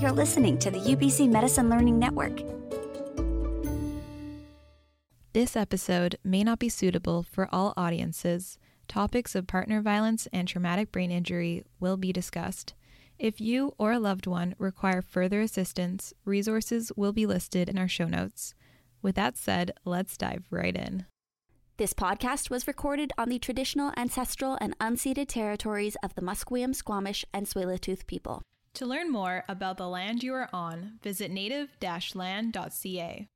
You're listening to the UBC Medicine Learning Network. This episode may not be suitable for all audiences. Topics of partner violence and traumatic brain injury will be discussed. If you or a loved one require further assistance, resources will be listed in our show notes. With that said, let's dive right in. This podcast was recorded on the traditional, ancestral, and unceded territories of the Musqueam, Squamish, and Tsleil-Waututh people. To learn more about the land you are on, visit native-land.ca.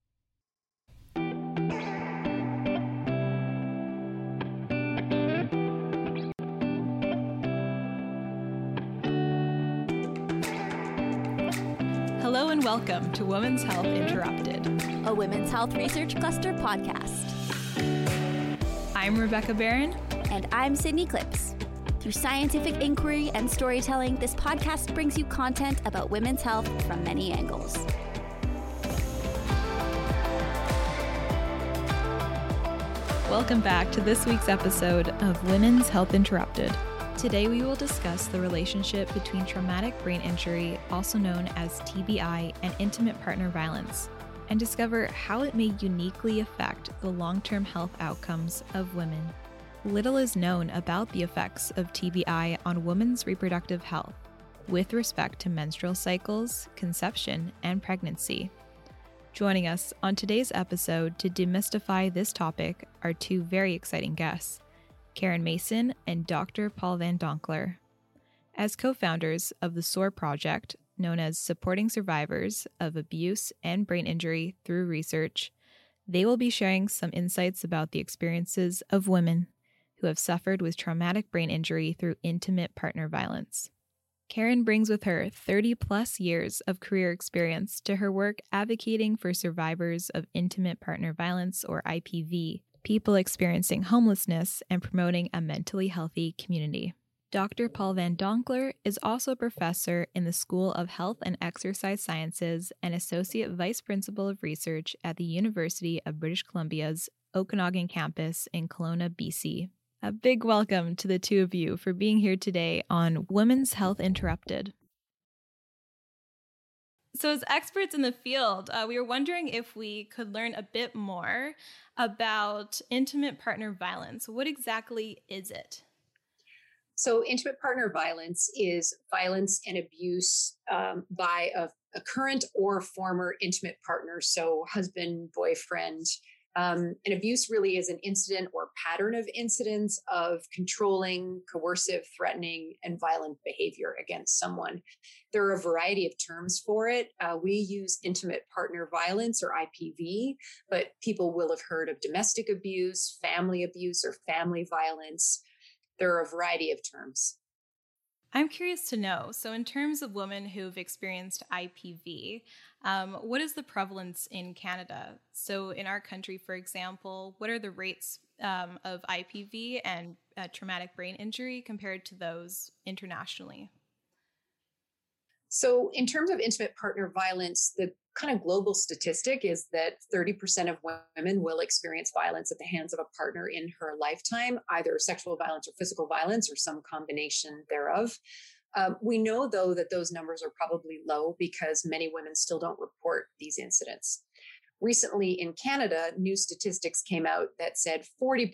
Hello and welcome to Women's Health Interrupted, a Women's Health Research Cluster podcast. I'm Rebecca Barron. And I'm Sydney Clips. Through scientific inquiry and storytelling, this podcast brings you content about women's health from many angles. Welcome back to this week's episode of Women's Health Interrupted. Today, we will discuss the relationship between traumatic brain injury, also known as TBI, and intimate partner violence, and discover how it may uniquely affect the long term health outcomes of women. Little is known about the effects of TBI on women's reproductive health with respect to menstrual cycles, conception, and pregnancy. Joining us on today's episode to demystify this topic are two very exciting guests, Karen Mason and Dr. Paul van Donkelaar. As co founders of the SOAR Project, known as Supporting Survivors of Abuse and Brain Injury Through Research, they will be sharing some insights about the experiences of women who have suffered with traumatic brain injury through intimate partner violence. Karen brings with her 30 plus years of career experience to her work advocating for survivors of intimate partner violence, or IPV, people experiencing homelessness, and promoting a mentally healthy community. Dr. Paul van Donkelaar is also a professor in the School of Health and Exercise Sciences and Associate Vice Principal of Research at the University of British Columbia's Okanagan campus in Kelowna, BC. A big welcome to the two of you for being here today on Women's Health Interrupted. So, as experts in the field, uh, we were wondering if we could learn a bit more about intimate partner violence. What exactly is it? So, intimate partner violence is violence and abuse um, by a, a, current or former intimate partner, so husband, boyfriend. Um, and abuse really is an incident or pattern of incidents of controlling, coercive, threatening, and violent behavior against someone. There are a variety of terms for it. Uh, we use intimate partner violence or IPV, but people will have heard of domestic abuse, family abuse, or family violence there are a variety of terms. I'm curious to know. So, in terms of women who've experienced IPV, um, what is the prevalence in Canada? So, in our country, for example, what are the rates um, of IPV and uh, traumatic brain injury compared to those internationally? So, in terms of intimate partner violence, the kind of global statistic is that 30% of women will experience violence at the hands of a partner in her lifetime, either sexual violence or physical violence or some combination thereof. Um, we know, though, that those numbers are probably low because many women still don't report these incidents. Recently in Canada, new statistics came out that said 40%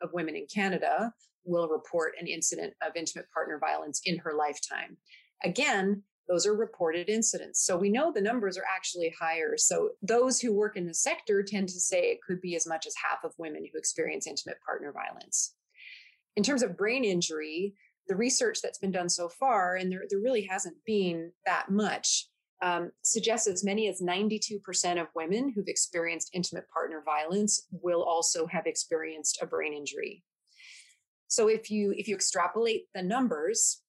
of women in Canada will report an incident of intimate partner violence in her lifetime. Again, those are reported incidents. So we know the numbers are actually higher. So those who work in the sector tend to say it could be as much as half of women who experience intimate partner violence. In terms of brain injury, the research that's been done so far, and there, there really hasn't been that much, um, suggests as many as 92% of women who've experienced intimate partner violence will also have experienced a brain injury. So if you if you extrapolate the numbers,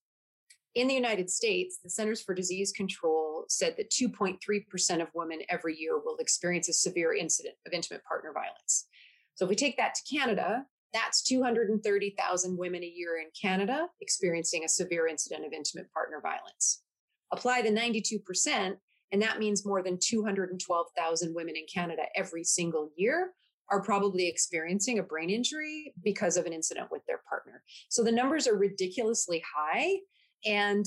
in the United States, the Centers for Disease Control said that 2.3% of women every year will experience a severe incident of intimate partner violence. So if we take that to Canada, that's 230,000 women a year in Canada experiencing a severe incident of intimate partner violence. Apply the 92%, and that means more than 212,000 women in Canada every single year are probably experiencing a brain injury because of an incident with their partner. So the numbers are ridiculously high. And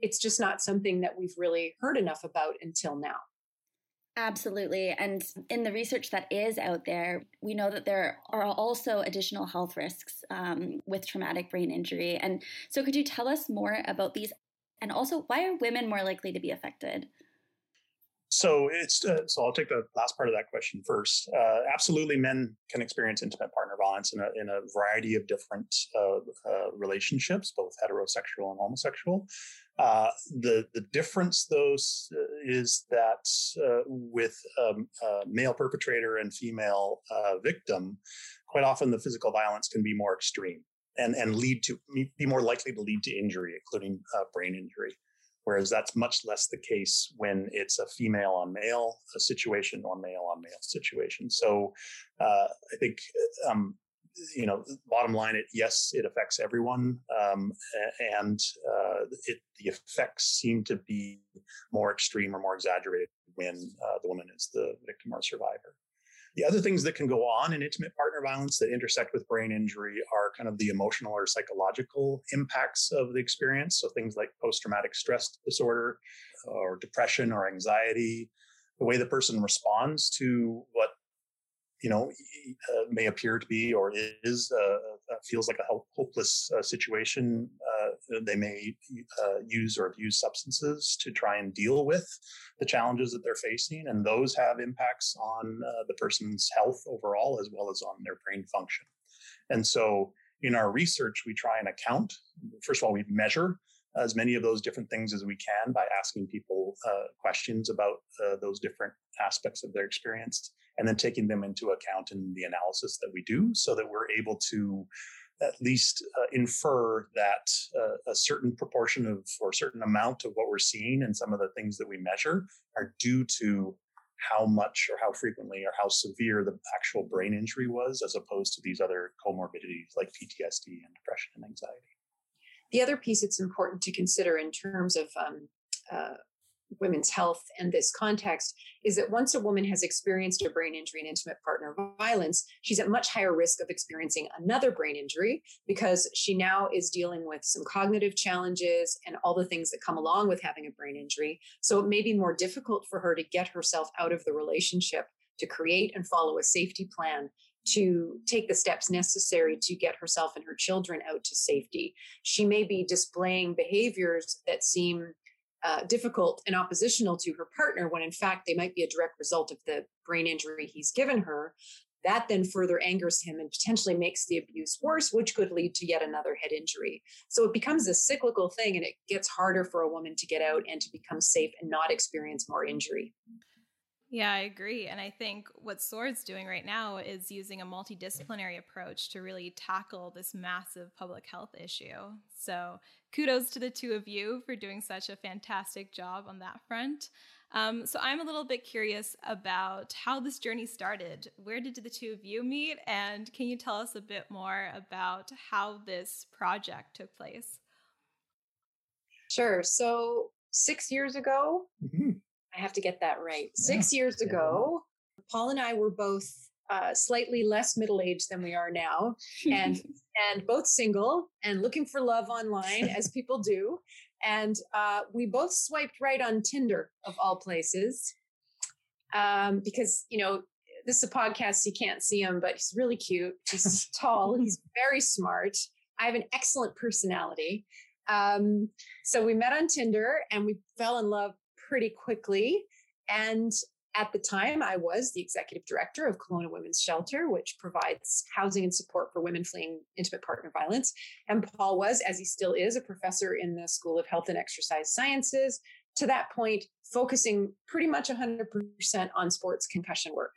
it's just not something that we've really heard enough about until now. Absolutely. And in the research that is out there, we know that there are also additional health risks um, with traumatic brain injury. And so, could you tell us more about these? And also, why are women more likely to be affected? So it's uh, so I'll take the last part of that question first. Uh, absolutely, men can experience intimate partner violence in a in a variety of different uh, uh relationships, both heterosexual and homosexual. Uh, the the difference, though, is that uh, with um, a male perpetrator and female victim, quite often the physical violence can be more extreme and and lead to be more likely to lead to injury, including brain injury whereas that's much less the case when it's a female on male situation or male on male situation. So uh, I think, um, you know, bottom line, it yes, it affects everyone, um, and uh, it, the effects seem to be more extreme or more exaggerated when uh, the woman is the victim or survivor. The other things that can go on in intimate partner violence that intersect with brain injury are kind of the emotional or psychological impacts of the experience. So things like post traumatic stress disorder or depression or anxiety, the way the person responds to what you know uh, may appear to be or is uh, uh feels like a hopeless uh, situation uh, they may uh, use or abuse substances to try and deal with the challenges that they're facing and those have impacts on the person's health overall as well as on their brain function. And so in our research we try and account first of all we measure as many of those different things as we can by asking people questions about those different aspects of their experience and then taking them into account in the analysis that we do so that we're able to at least uh, infer that uh, a certain proportion of or a certain amount of what we're seeing and some of the things that we measure are due to how much or how frequently or how severe the actual brain injury was as opposed to these other comorbidities like PTSD and depression and anxiety. The other piece that's important to consider in terms of um, uh, women's health and this context is that once a woman has experienced a brain injury and intimate partner violence, she's at much higher risk of experiencing another brain injury because she now is dealing with some cognitive challenges and all the things that come along with having a brain injury. So it may be more difficult for her to get herself out of the relationship, to create and follow a safety plan to take the steps necessary to get herself and her children out to safety. She may be displaying behaviors that seem uh, difficult and oppositional to her partner when in fact they might be a direct result of the brain injury he's given her. That then further angers him and potentially makes the abuse worse which could lead to yet another head injury. So it becomes a cyclical thing and it gets harder for a woman to get out and to become safe and not experience more injury yeah, I agree. And I think what SOAR's doing right now is using a multidisciplinary approach to really tackle this massive public health issue. So kudos to the two of you for doing such a fantastic job on that front. Um, so I'm a little bit curious about how this journey started. Where did the two of you meet? And can you tell us a bit more about how this project took place? Sure. So six years ago, mm-hmm. I have to get that right. Yeah. Six years ago, Paul and I were both uh, slightly less middle aged than we are now, and and both single and looking for love online, as people do. And uh, we both swiped right on Tinder, of all places, um, because you know this is a podcast. You can't see him, but he's really cute. He's tall. He's very smart. I have an excellent personality. Um, so we met on Tinder and we fell in love pretty quickly. And at the time, I was the executive director of Kelowna Women's Shelter, which provides housing and support for women fleeing intimate partner violence. And Paul was, as he still is, a professor in the School of Health and Exercise Sciences. To that point, focusing pretty much 100% on sports concussion work.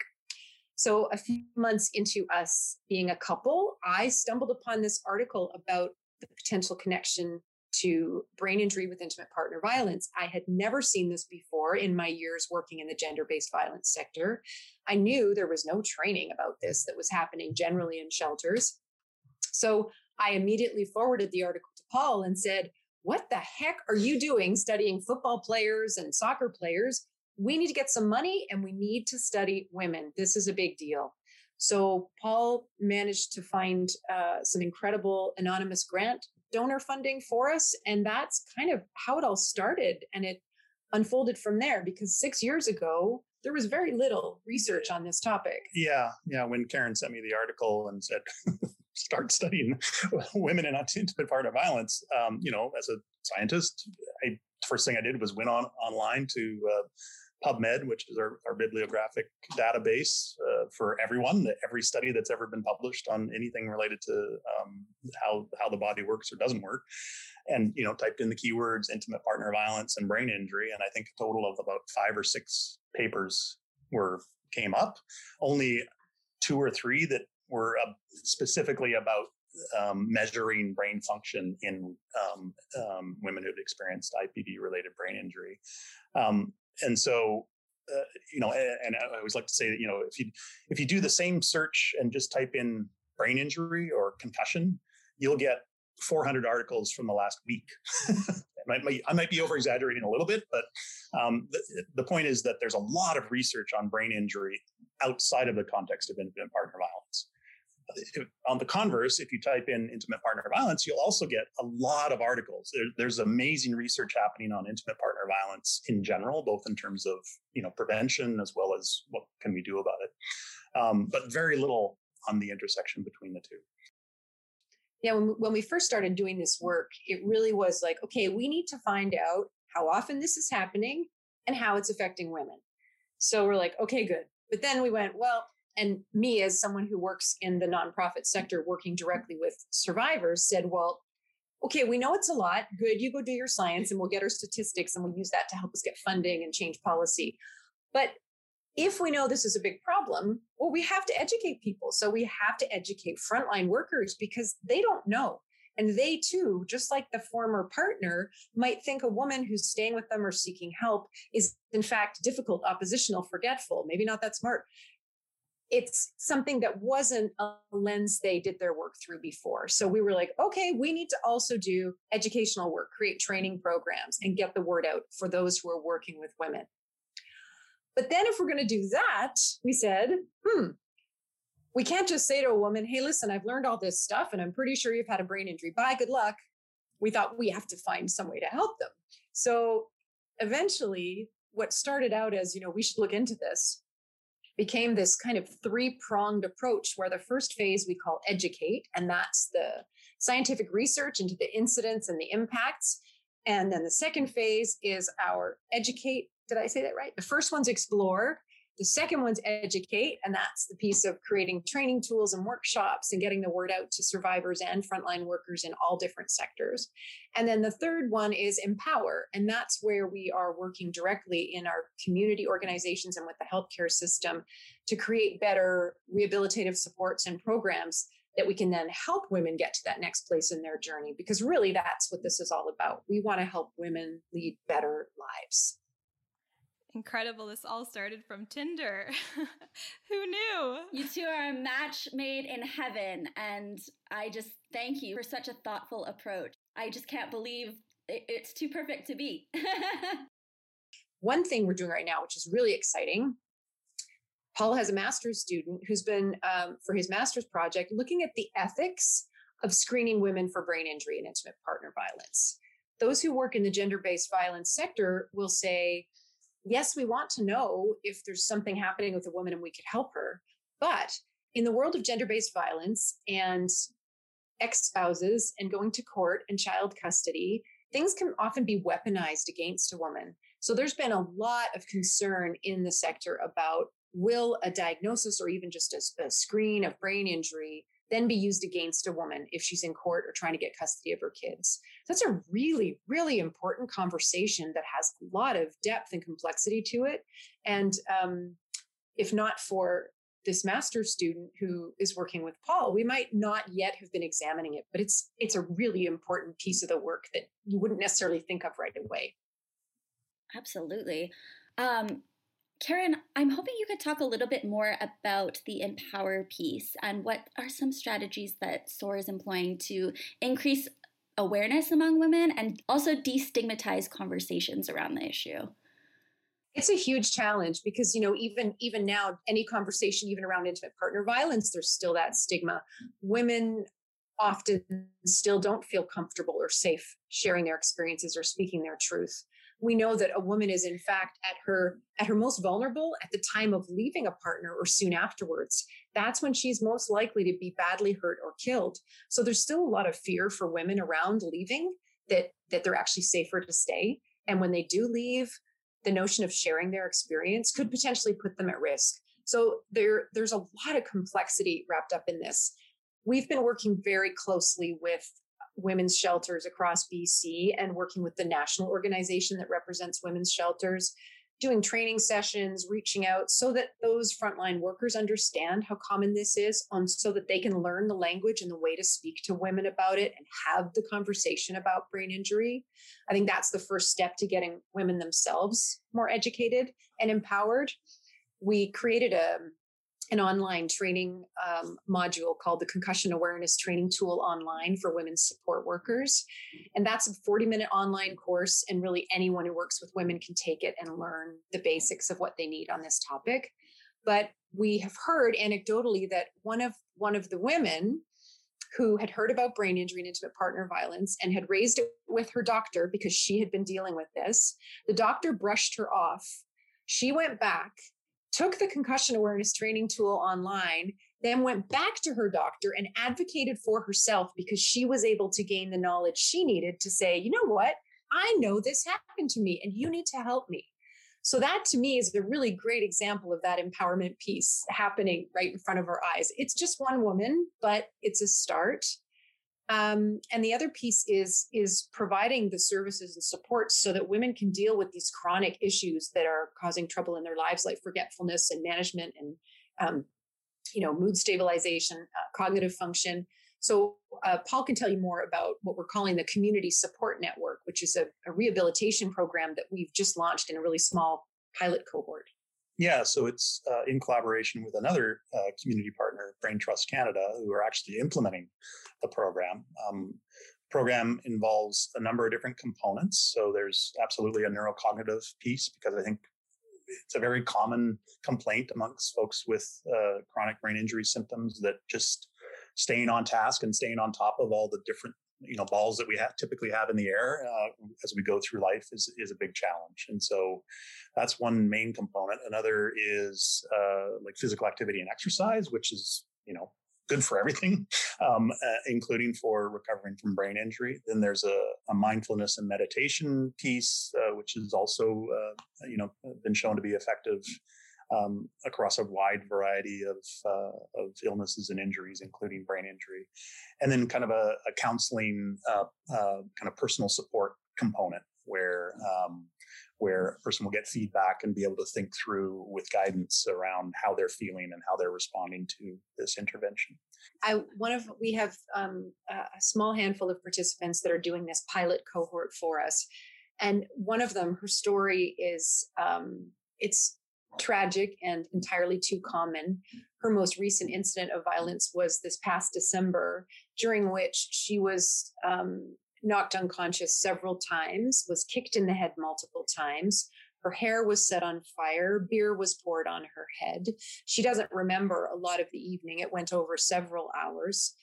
So, a few months into us being a couple, I stumbled upon this article about the potential connection to brain injury with intimate partner violence. I had never seen this before in my years working in the gender based violence sector. I knew there was no training about this that was happening generally in shelters. So I immediately forwarded the article to Paul and said, What the heck are you doing studying football players and soccer players? We need to get some money and we need to study women. This is a big deal. So Paul managed to find uh, some incredible anonymous grant donor funding for us. And that's kind of how it all started. And it unfolded from there because six years ago, there was very little research on this topic. Yeah. Yeah. When Karen sent me the article and said, start studying women and intimate partner violence, um, you know, as a scientist, I first thing I did was went on online to uh, PubMed, which is our, our bibliographic database uh, for everyone, every study that's ever been published on anything related to um, how how the body works or doesn't work, and you know typed in the keywords intimate partner violence and brain injury, and I think a total of about five or six papers were came up. Only two or three that were uh, specifically about um, measuring brain function in um, um, women who've experienced IPV related brain injury. And so, uh, you know, and, and, I always like to say that, you know, if you, if you do the same search and just type in brain injury or concussion, you'll get 400 articles from the last week. I, might, I might be over exaggerating a little bit, but um, the, the point is that there's a lot of research on brain injury outside of the context of intimate partner violence on the converse, if you type in intimate partner violence, you'll also get a lot of articles. There, there's amazing research happening on intimate partner violence in general, both in terms of you know prevention as well as what can we do about it, um, but very little on the intersection between the two. Yeah, when, when we first started doing this work, it really was like, okay, we need to find out how often this is happening and how it's affecting women. So we're like, okay, good. But then we went, well, and me as someone who works in the nonprofit sector working directly with survivors said well okay we know it's a lot. Good you go do your science and we'll get our statistics and we'll use that to help us get funding and change policy. But if we know this is a big problem well we have to educate people. So we have to educate frontline workers because they don't know. And they too, just like the former partner, might think a woman who's staying with them or seeking help is in fact difficult, oppositional, forgetful, maybe not that smart it's something that wasn't a lens they did their work through before. So we were like, okay, we need to also do educational work, create training programs, and get the word out for those who are working with women. But then, if we're going to do that, we said, hmm, we can't just say to a woman, hey, listen, I've learned all this stuff and I'm pretty sure you've had a brain injury. Bye, good luck. We thought we have to find some way to help them. So eventually, what started out as, you know, we should look into this became this kind of three pronged approach where the first phase we call educate, and that's the scientific research into the incidents and the impacts. And then the second phase is our educate. Did I say that right? The first one's explore, the second one's educate, and that's the piece of creating training tools and workshops and getting the word out to survivors and frontline workers in all different sectors. And then the third one is empower, and that's where we are working directly in our community organizations and with the healthcare system to create better rehabilitative supports and programs that we can then help women get to that next place in their journey because really that's what this is all about. We want to help women lead better lives. Incredible. This all started from Tinder. Who knew? You two are a match made in heaven. And I just thank you for such a thoughtful approach. I just can't believe it's too perfect to be. One thing we're doing right now, which is really exciting, Paul has a master's student who's been, um, for his master's project, looking at the ethics of screening women for brain injury and intimate partner violence. Those who work in the gender based violence sector will say, yes, we want to know if there's something happening with a woman and we could help her. But in the world of gender based violence and ex spouses and going to court and child custody, things can often be weaponized against a woman. So there's been a lot of concern in the sector about will a diagnosis or even just a, a screen of brain injury then be used against a woman if she's in court or trying to get custody of her kids. That's a really, really important conversation that has a lot of depth and complexity to it. And um, if not for this master's student who is working with Paul, we might not yet have been examining it, but it's it's a really important piece of the work that you wouldn't necessarily think of right away. Absolutely. Um, Karen, I'm hoping you could talk a little bit more about the empower piece and what are some strategies that SOAR is employing to increase awareness among women and also destigmatize conversations around the issue. It's a huge challenge because you know even even now any conversation even around intimate partner violence there's still that stigma. Women often still don't feel comfortable or safe sharing their experiences or speaking their truth we know that a woman is in fact at her at her most vulnerable at the time of leaving a partner or soon afterwards that's when she's most likely to be badly hurt or killed. So there's still a lot of fear for women around leaving that that they're actually safer to stay. And when they do leave the notion of sharing their experience could potentially put them at risk. So there there's a lot of complexity wrapped up in this. We've been working very closely with women's shelters across BC and working with the national organization that represents women's shelters, doing training sessions, reaching out so that those frontline workers understand how common this is, on so that they can learn the language and the way to speak to women about it and have the conversation about brain injury. I think that's the first step to getting women themselves more educated and empowered. We created a an online training um, module called the Concussion Awareness Training Tool Online for Women Support Workers. And that's a 40 minute online course. And really, anyone who works with women can take it and learn the basics of what they need on this topic. But we have heard anecdotally that one of one of the women who had heard about brain injury and intimate partner violence and had raised it with her doctor because she had been dealing with this. The doctor brushed her off. She went back took the concussion awareness training tool online, then went back to her doctor and advocated for herself because she was able to gain the knowledge she needed to say, you know what? I know this happened to me and you need to help me. So, that to me is a really great example of that empowerment piece happening right in front of our eyes. It's just one woman, but it's a start. Um, and the other piece is is providing the services and support so that women can deal with these chronic issues that are causing trouble in their lives, like forgetfulness and management and um, you know mood stabilization, uh, cognitive function. So uh, Paul can tell you more about what we're calling the Community Support Network, which is a, a rehabilitation program that we've just launched in a really small pilot cohort. Yeah, so it's uh, in collaboration with another uh, community partner, Brain Trust Canada, who are actually implementing the program. Um, program involves a number of different components. So there's absolutely a neurocognitive piece because I think it's a very common complaint amongst folks with uh, chronic brain injury symptoms that just staying on task and staying on top of all the different you know balls that we have typically have in the air uh, as we go through life is is a big challenge. And so that's one main component. Another is uh, like physical activity and exercise which is you know good for everything um, uh, including for recovering from brain injury. Then there's a, a mindfulness and meditation piece uh, which is also uh, you know been shown to be effective um, across a wide variety of, uh, of illnesses and injuries, including brain injury, and then kind of a, a counseling uh, uh, kind of personal support component where um, where a person will get feedback and be able to think through with guidance around how they're feeling and how they're responding to this intervention. I one of we have um, a small handful of participants that are doing this pilot cohort for us, and one of them, her story is um, it's tragic and entirely too common. Her most recent incident of violence was this past December, during which she was um, knocked unconscious several times, was kicked in the head multiple times. Her hair was set on fire. Beer was poured on her head. She doesn't remember a lot of the evening. It went over several hours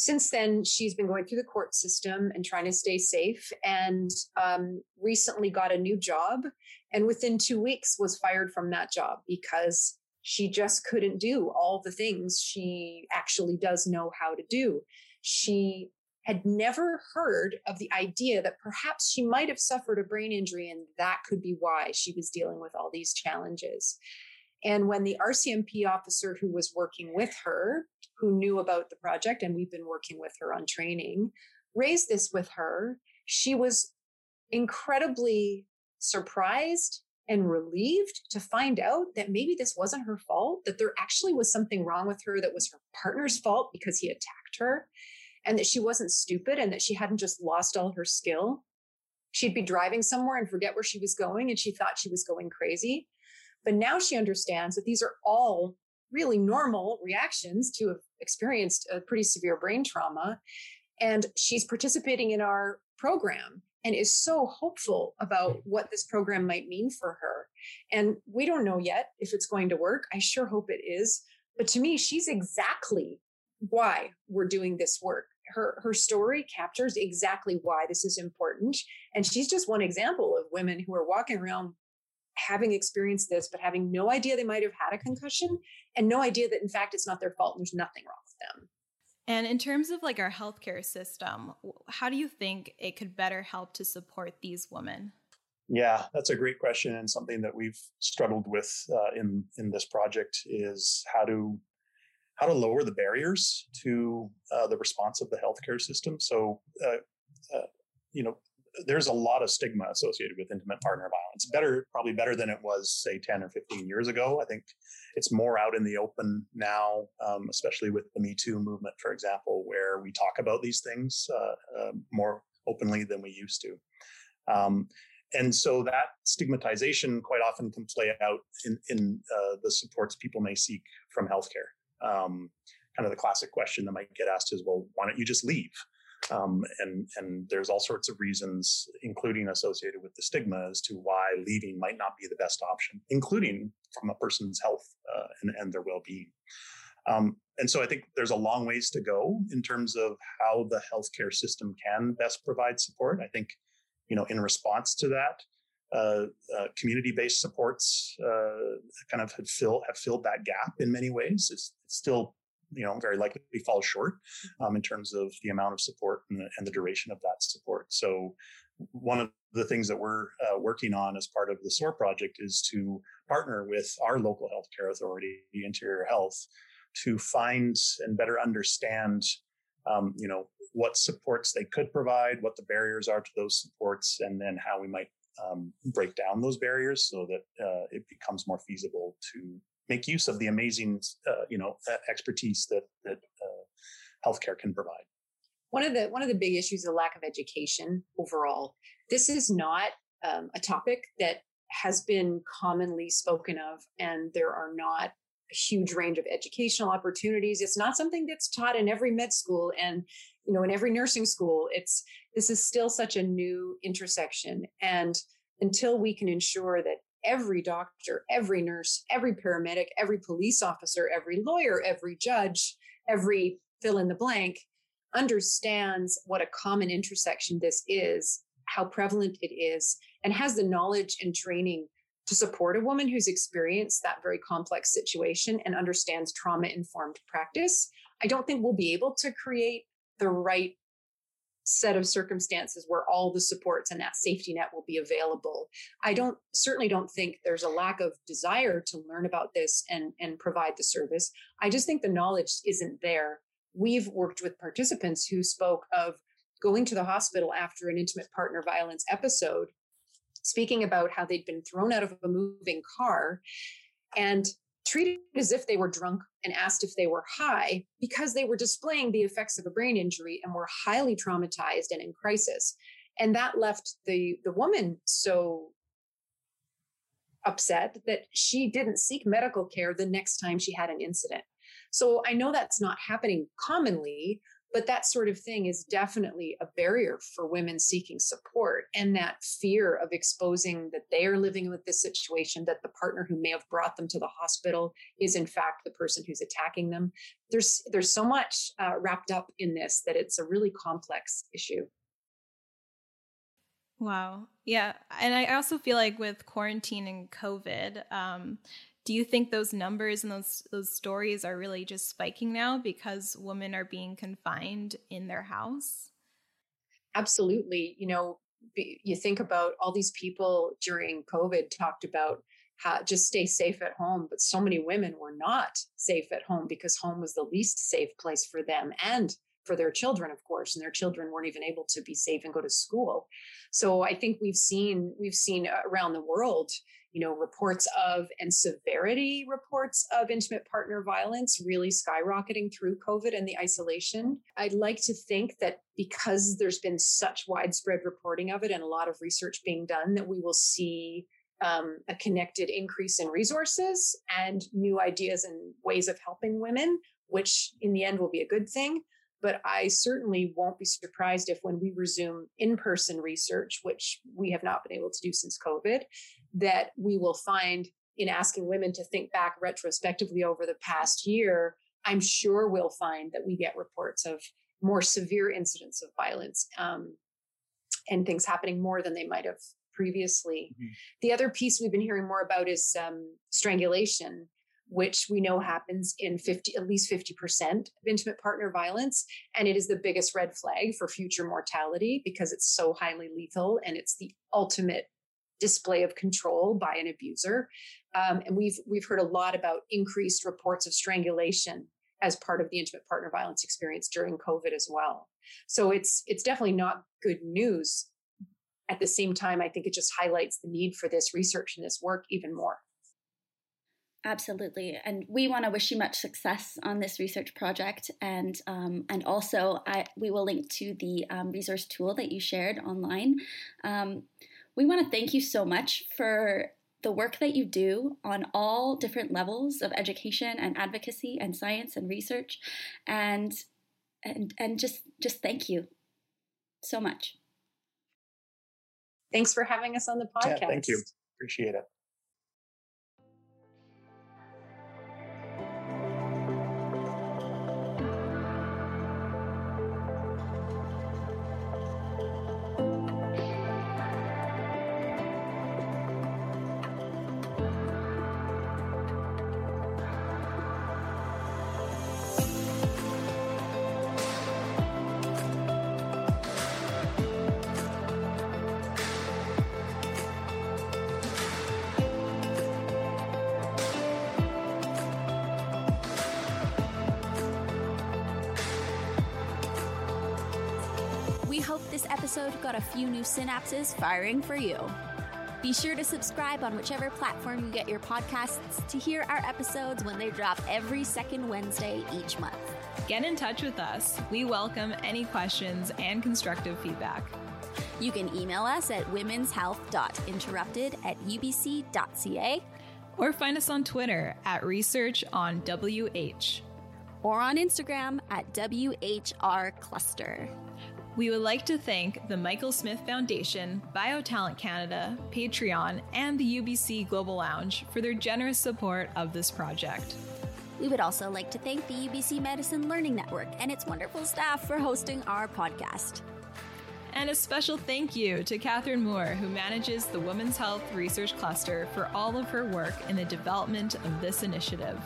since then, she's been going through the court system and trying to stay safe, and um, recently got a new job. And within two weeks, was fired from that job because she just couldn't do all the things she actually does know how to do. She had never heard of the idea that perhaps she might have suffered a brain injury and that could be why she was dealing with all these challenges. And when the RCMP officer who was working with her who knew about the project and we've been working with her on training, raised this with her. She was incredibly surprised and relieved to find out that maybe this wasn't her fault, that there actually was something wrong with her that was her partner's fault because he attacked her, and that she wasn't stupid and that she hadn't just lost all her skill. She'd be driving somewhere and forget where she was going, and she thought she was going crazy. But now she understands that these are all really normal reactions to have experienced a pretty severe brain trauma. And she's participating in our program and is so hopeful about hmm. what this program might mean for her. And we don't know yet if it's going to work. I sure hope it is. But to me, she's exactly why we're doing this work. her her story captures exactly why this is important and she's just one example of women who are walking around having experienced this but having no idea they might have had a concussion and no idea that in fact it's not their fault and there's nothing wrong with them and in terms of like our healthcare system how do you think it could better help to support these women yeah, that's a great question and something that we've struggled with uh, in in this project is how to how to lower the barriers to uh, the response of the healthcare system. So, uh, uh you know, there's a lot of stigma associated with intimate partner violence. Better, probably better than it was, say, 10 or 15 years ago. I think it's more out in the open now, um, especially with the Me Too movement, for example, where we talk about these things uh, uh, more openly than we used to. Um, and so that stigmatization quite often can play out in, in uh, the supports people may seek from healthcare. Um, kind of the classic question that might get asked is, well, why don't you just leave? Um, and and there's all sorts of reasons, including associated with the stigma, as to why leaving might not be the best option, including from a person's health uh, and, and their well-being. Um, and so I think there's a long ways to go in terms of how the healthcare system can best provide support. I think you know, in response to that, uh, uh, community-based supports uh, kind of have filled have filled that gap in many ways. It's, it's still, you know, very likely falls short um, in terms of the amount of support and the, and the, duration of that support. So, one of the things that we're uh, working on as part of the SOAR project is to partner with our local healthcare authority, Interior Health, to find and better understand um, you know, what supports they could provide, what the barriers are to those supports, and then how we might um, break down those barriers so that uh, it becomes more feasible to make use of the amazing, uh, you know, expertise that that uh, healthcare can provide. One of the one of the big issues is the lack of education overall. This is not um, a topic that has been commonly spoken of, and there are not a huge range of educational opportunities. It's not something that's taught in every med school and you know in every nursing school. It's this is still such a new intersection, and until we can ensure that every doctor, every nurse, every paramedic, every police officer, every lawyer, every judge, every fill in the blank understands what a common intersection this is, how prevalent it is, and has the knowledge and training to support a woman who's experienced that very complex situation and understands trauma informed practice, I don't think we'll be able to create the right set of circumstances where all the supports and that safety net will be available. I don't certainly don't think there's a lack of desire to learn about this and and provide the service. I just think the knowledge isn't there. We've worked with participants who spoke of going to the hospital after an intimate partner violence episode speaking about how they'd been thrown out of a moving car and treated as if they were drunk and asked if they were high because they were displaying the effects of a brain injury and were highly traumatized and in crisis. And that left the the woman so upset that she didn't seek medical care the next time she had an incident. So i know that's not happening commonly but that sort of thing is definitely a barrier for women seeking support and that fear of exposing that they are living with this situation that the partner who may have brought them to the hospital is in fact the person who's attacking them there's there's so much uh, wrapped up in this that it's a really complex issue Wow. Yeah. And I also feel like with quarantine and COVID, um, do you think those numbers and those those stories are really just spiking now because women are being confined in their house? Absolutely. You know you think about all these people during covid talked about how just stay safe at home but so many women were not safe at home because home was the least safe place for them and for their children of course and their children weren't even able to be safe and go to school. So i think we've seen we've seen uh, around the world you know reports of and severity reports of intimate partner violence really skyrocketing through covid and the isolation. I'd like to think that because there's been such widespread reporting of it and a lot of research being done that we will see um, a connected increase in resources and new ideas and ways of helping women which in the end will be a good thing but I certainly won't be surprised if when we resume in person research, which we have not been able to do since COVID, that we will find in asking women to think back retrospectively over the past year, I'm sure we'll find that we get reports of more severe incidents of violence um, and things happening more than they might have previously. Mm-hmm. The other piece we've been hearing more about is um, strangulation, which we know happens in 50, at least 50% of intimate partner violence. And it is the biggest red flag for future mortality because it's so highly lethal and it's the ultimate display of control by an abuser. Um, and we've we've heard a lot about increased reports of strangulation as part of the intimate partner violence experience during COVID as well. So it's it's definitely not good news. At the same time, I think it just highlights the need for this research and this work even more. Absolutely, and we want to wish you much success on this research project, and um, and also I, we will link to the um, resource tool that you shared online. Um, we want to thank you so much for the work that you do on all different levels of education and advocacy and science and research. And and and just just thank you so much. Thanks for having us on the podcast yeah, thank you. appreciate it this episode got a few new synapses firing for you. Be sure to subscribe on whichever platform you get your podcasts to hear our episodes when they drop every second Wednesday each month. Get in touch with us. We welcome any questions and constructive feedback. You can email us at womenshealth.interrupted at ubc.ca or find us on Twitter at research on WH or on Instagram at WHR Cluster. We would like to thank the Michael Smith Foundation, BioTalent Canada, Patreon, and the UBC Global Lounge for their generous support of this project. We would also like to thank the UBC Medicine Learning Network and its wonderful staff for hosting our podcast. And a special thank you to Catherine Moore, who manages the Women's Health Research Cluster, for all of her work in the development of this initiative.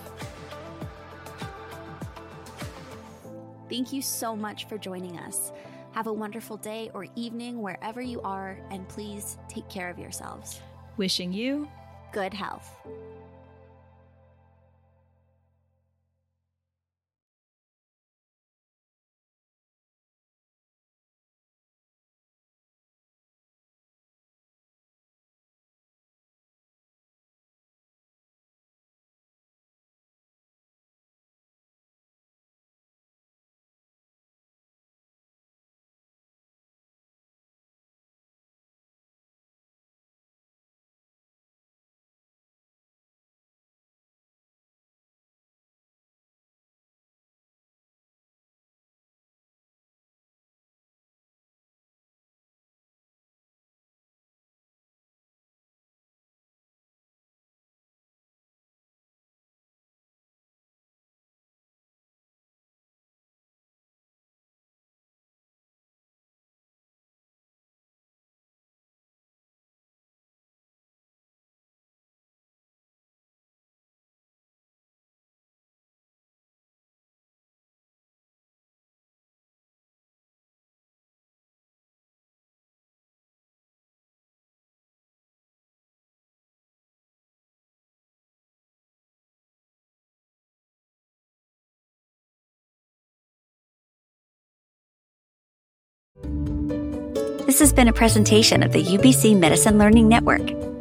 Thank you so much for joining us. Have a wonderful day or evening wherever you are, and please take care of yourselves. Wishing you good health. This has been a presentation of the UBC Medicine Learning Network.